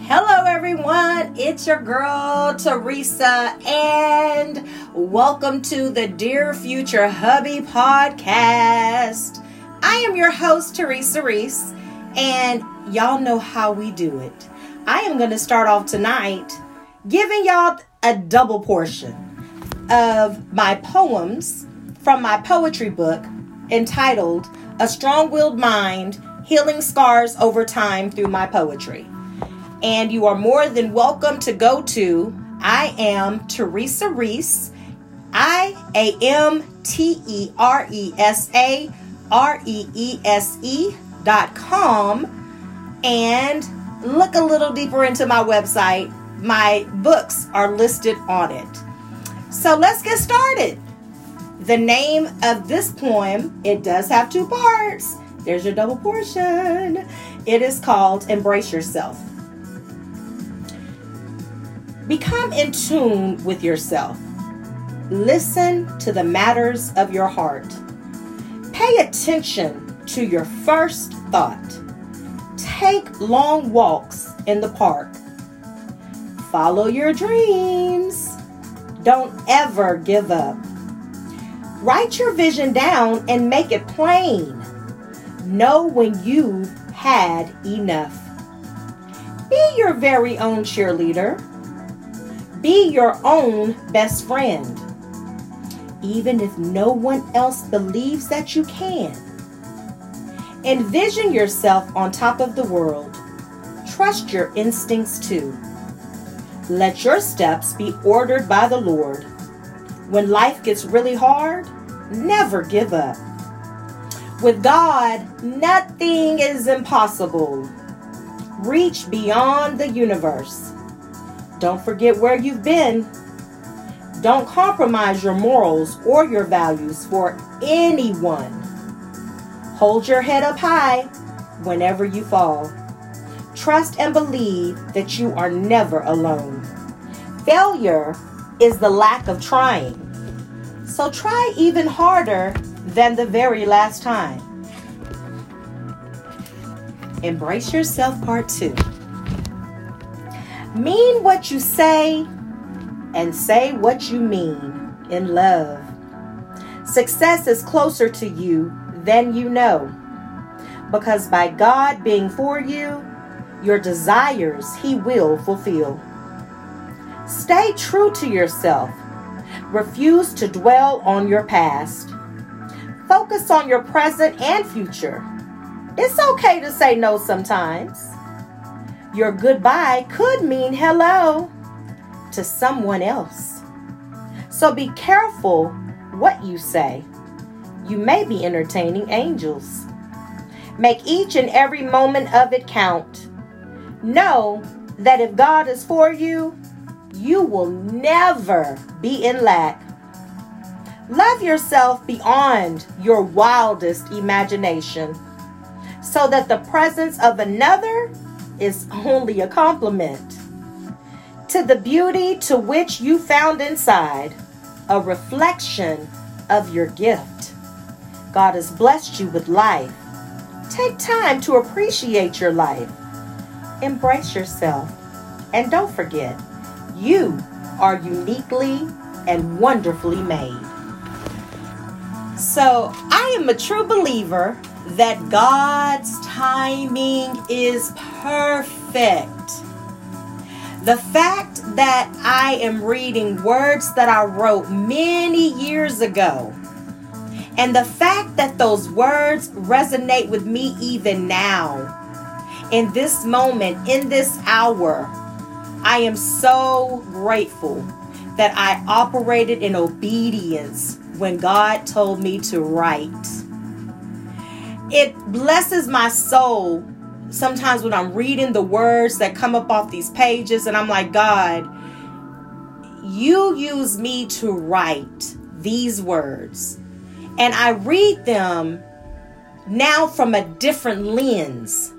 Hello, everyone. It's your girl, Teresa, and welcome to the Dear Future Hubby podcast. I am your host, Teresa Reese, and y'all know how we do it. I am going to start off tonight giving y'all a double portion of my poems from my poetry book entitled A Strong Willed Mind Healing Scars Over Time Through My Poetry and you are more than welcome to go to I am Teresa Reese, I A M T E R E S A R E E S E dot com and look a little deeper into my website. My books are listed on it. So let's get started. The name of this poem, it does have two parts. There's your double portion. It is called Embrace Yourself. Become in tune with yourself. Listen to the matters of your heart. Pay attention to your first thought. Take long walks in the park. Follow your dreams. Don't ever give up. Write your vision down and make it plain. Know when you've had enough. Be your very own cheerleader. Be your own best friend, even if no one else believes that you can. Envision yourself on top of the world. Trust your instincts too. Let your steps be ordered by the Lord. When life gets really hard, never give up. With God, nothing is impossible. Reach beyond the universe. Don't forget where you've been. Don't compromise your morals or your values for anyone. Hold your head up high whenever you fall. Trust and believe that you are never alone. Failure is the lack of trying. So try even harder than the very last time. Embrace Yourself Part 2. Mean what you say and say what you mean in love. Success is closer to you than you know. Because by God being for you, your desires He will fulfill. Stay true to yourself. Refuse to dwell on your past. Focus on your present and future. It's okay to say no sometimes. Your goodbye could mean hello to someone else. So be careful what you say. You may be entertaining angels. Make each and every moment of it count. Know that if God is for you, you will never be in lack. Love yourself beyond your wildest imagination so that the presence of another is only a complement to the beauty to which you found inside, a reflection of your gift. God has blessed you with life. Take time to appreciate your life. Embrace yourself. And don't forget, you are uniquely and wonderfully made. So, I am a true believer that God's timing is perfect. The fact that I am reading words that I wrote many years ago, and the fact that those words resonate with me even now, in this moment, in this hour, I am so grateful that I operated in obedience when God told me to write it blesses my soul sometimes when I'm reading the words that come up off these pages, and I'm like, God, you use me to write these words. And I read them now from a different lens.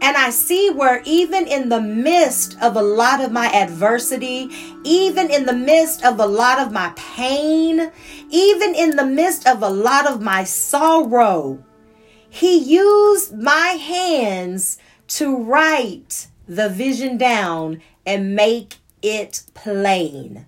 And I see where, even in the midst of a lot of my adversity, even in the midst of a lot of my pain, even in the midst of a lot of my sorrow, he used my hands to write the vision down and make it plain.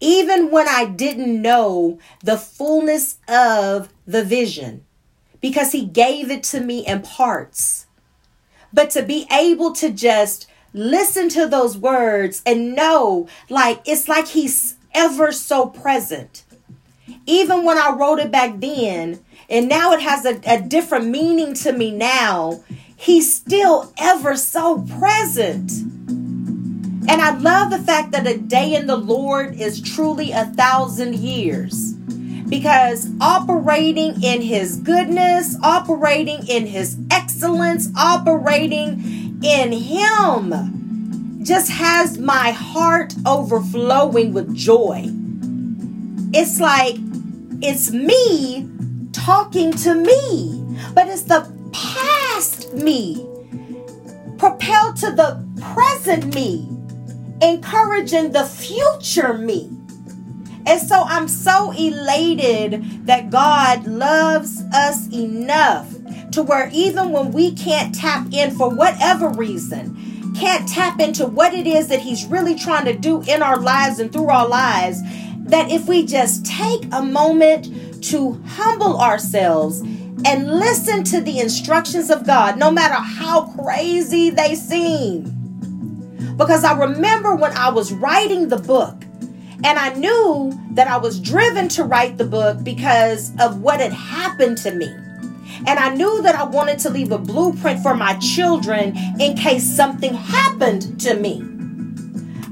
Even when I didn't know the fullness of the vision, because He gave it to me in parts. But to be able to just listen to those words and know, like, it's like He's ever so present. Even when I wrote it back then, and now it has a, a different meaning to me now, He's still ever so present. And I love the fact that a day in the Lord is truly a thousand years. Because operating in His goodness, operating in His excellence, operating in Him just has my heart overflowing with joy. It's like it's me talking to me, but it's the past me propelled to the present me encouraging the future me. And so I'm so elated that God loves us enough to where even when we can't tap in for whatever reason, can't tap into what it is that He's really trying to do in our lives and through our lives, that if we just take a moment to humble ourselves and listen to the instructions of God, no matter how crazy they seem because I remember when I was writing the book, and I knew that I was driven to write the book because of what had happened to me. And I knew that I wanted to leave a blueprint for my children in case something happened to me.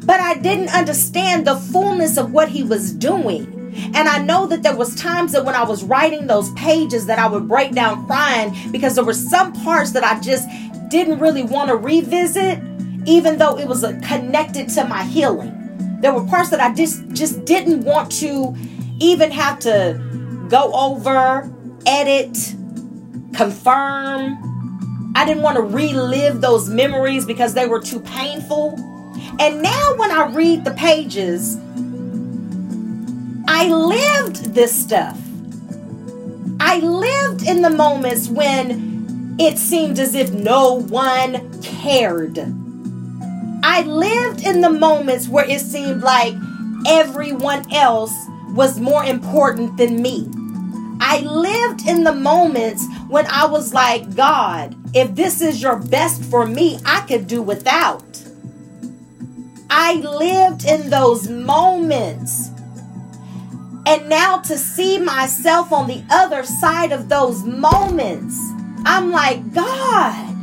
But I didn't understand the fullness of what he was doing. And I know that there was times that when I was writing those pages that I would break down crying because there were some parts that I just didn't really want to revisit even though it was connected to my healing. There were parts that I just just didn't want to even have to go over, edit, confirm. I didn't want to relive those memories because they were too painful. And now when I read the pages, I lived this stuff. I lived in the moments when it seemed as if no one cared. I lived in the moments where it seemed like everyone else was more important than me. I lived in the moments when I was like, God, if this is your best for me, I could do without. I lived in those moments. And now to see myself on the other side of those moments, I'm like, God,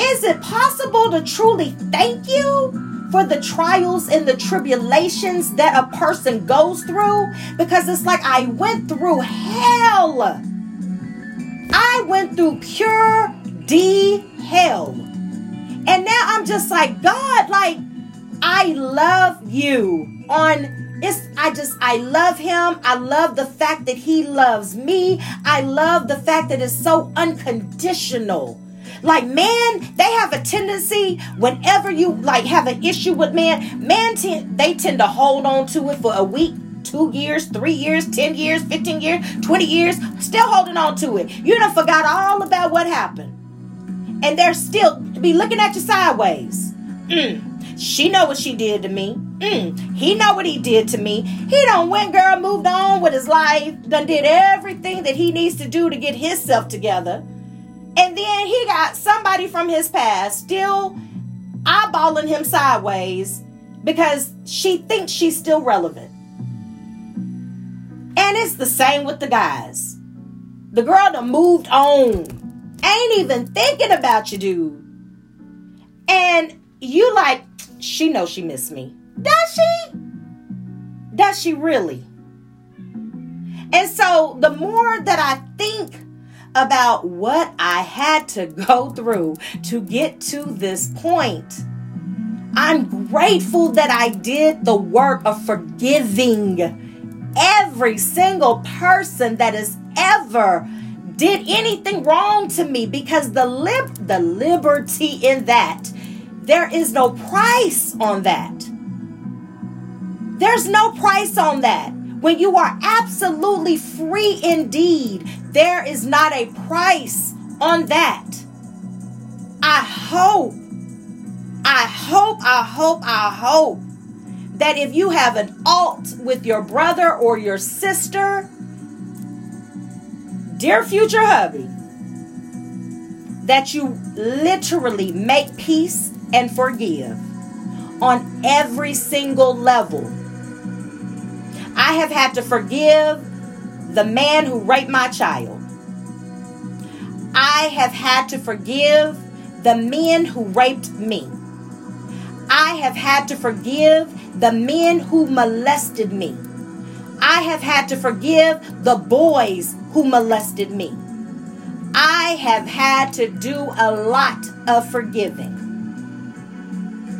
is it possible to truly thank you for the trials and the tribulations that a person goes through? Because it's like I went through hell. I went through pure D hell. And now I'm just like, God, like, I love you on it's I just I love him. I love the fact that he loves me. I love the fact that it's so unconditional. Like man, they have a tendency whenever you like have an issue with man, man t- they tend to hold on to it for a week, two years, three years, 10 years, 15 years, 20 years, still holding on to it. You done forgot all about what happened. And they're still be looking at you sideways. Mm. She know what she did to me. Mm. He know what he did to me. He done went, girl, moved on with his life, done did everything that he needs to do to get himself together. And then he got somebody from his past still eyeballing him sideways because she thinks she's still relevant. And it's the same with the guys. The girl that moved on. Ain't even thinking about you, dude. And you like, she knows she missed me. Does she? Does she really? And so the more that I think about what I had to go through to get to this point. I'm grateful that I did the work of forgiving every single person that has ever did anything wrong to me because the lib the liberty in that there is no price on that. There's no price on that. When you are absolutely free indeed, there is not a price on that. I hope I hope, I hope I hope that if you have an alt with your brother or your sister, dear future hubby, that you literally make peace and forgive on every single level. I have had to forgive the man who raped my child. I have had to forgive the men who raped me. I have had to forgive the men who molested me. I have had to forgive the boys who molested me. I have had to do a lot of forgiving.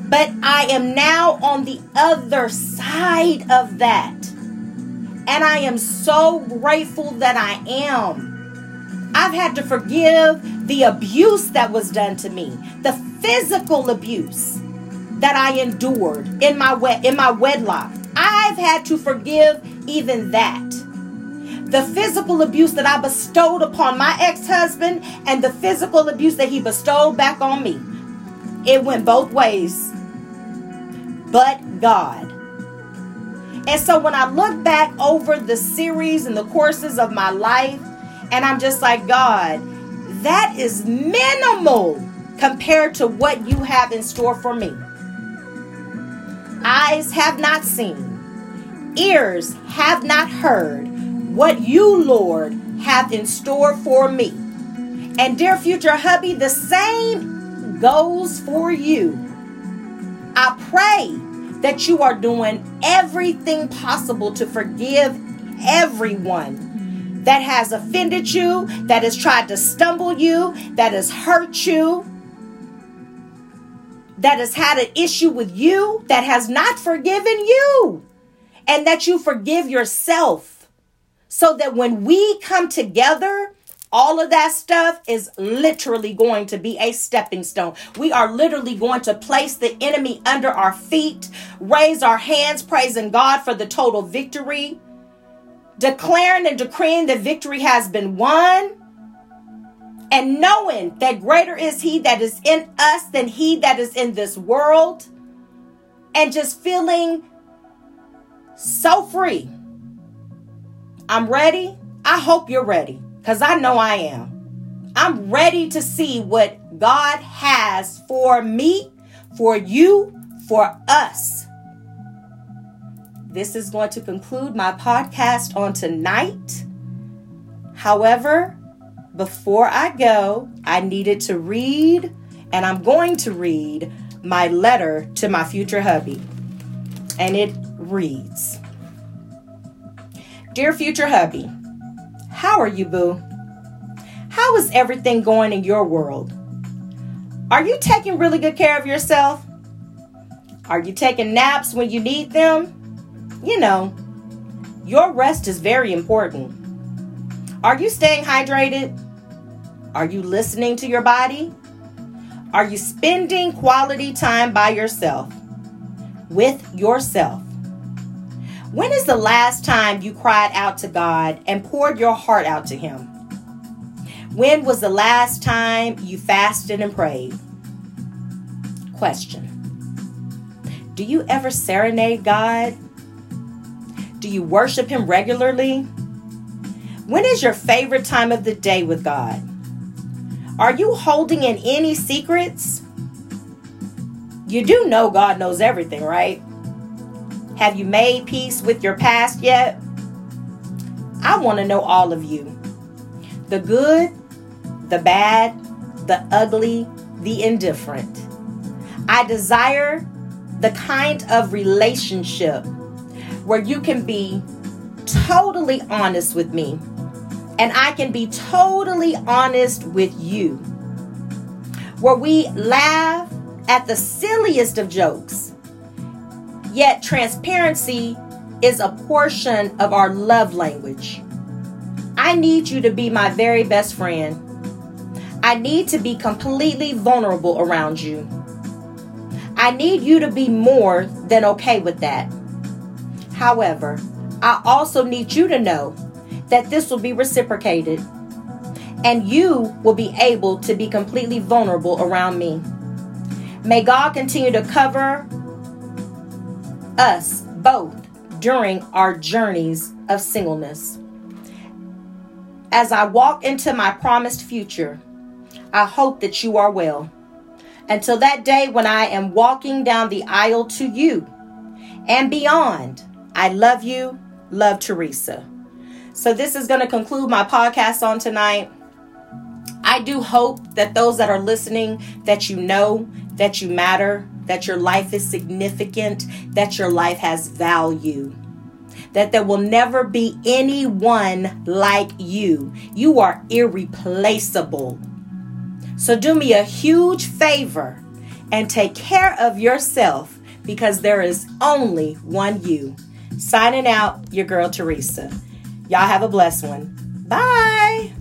But I am now on the other side of that. And I am so grateful that I am. I've had to forgive the abuse that was done to me, the physical abuse that I endured in my in my wedlock. I've had to forgive even that. The physical abuse that I bestowed upon my ex-husband and the physical abuse that he bestowed back on me. It went both ways. But God. And so when I look back over the series and the courses of my life, and I'm just like, God, that is minimal compared to what you have in store for me. Eyes have not seen, ears have not heard what you, Lord, have in store for me. And dear future hubby, the same goes for you. I pray that you are doing everything possible to forgive everyone that has offended you, that has tried to stumble you, that has hurt you, that has had an issue with you, that has not forgiven you, and that you forgive yourself. So that when we come together, all of that stuff is literally going to be a stepping stone. We are literally going to place the enemy under our feet, raise our hands, praising God for the total victory, declaring and decreeing that victory has been won, and knowing that greater is He that is in us than He that is in this world, and just feeling so free. I'm ready. I hope you're ready because I know I am. I'm ready to see what God has for me, for you, for us. This is going to conclude my podcast on tonight. However, before I go, I needed to read, and I'm going to read my letter to my future hubby. And it reads Dear future hubby, how are you, boo? How is everything going in your world? Are you taking really good care of yourself? Are you taking naps when you need them? You know, your rest is very important. Are you staying hydrated? Are you listening to your body? Are you spending quality time by yourself? With yourself? When is the last time you cried out to God and poured your heart out to Him? When was the last time you fasted and prayed? Question Do you ever serenade God? Do you worship Him regularly? When is your favorite time of the day with God? Are you holding in any secrets? You do know God knows everything, right? Have you made peace with your past yet? I want to know all of you the good, the bad, the ugly, the indifferent. I desire the kind of relationship where you can be totally honest with me and I can be totally honest with you. Where we laugh at the silliest of jokes Yet, transparency is a portion of our love language. I need you to be my very best friend. I need to be completely vulnerable around you. I need you to be more than okay with that. However, I also need you to know that this will be reciprocated and you will be able to be completely vulnerable around me. May God continue to cover us both during our journeys of singleness. As I walk into my promised future, I hope that you are well. Until that day when I am walking down the aisle to you and beyond, I love you. Love Teresa. So, this is going to conclude my podcast on tonight. I do hope that those that are listening that you know that you matter, that your life is significant, that your life has value. That there will never be anyone like you. You are irreplaceable. So do me a huge favor and take care of yourself because there is only one you. Signing out, your girl Teresa. Y'all have a blessed one. Bye.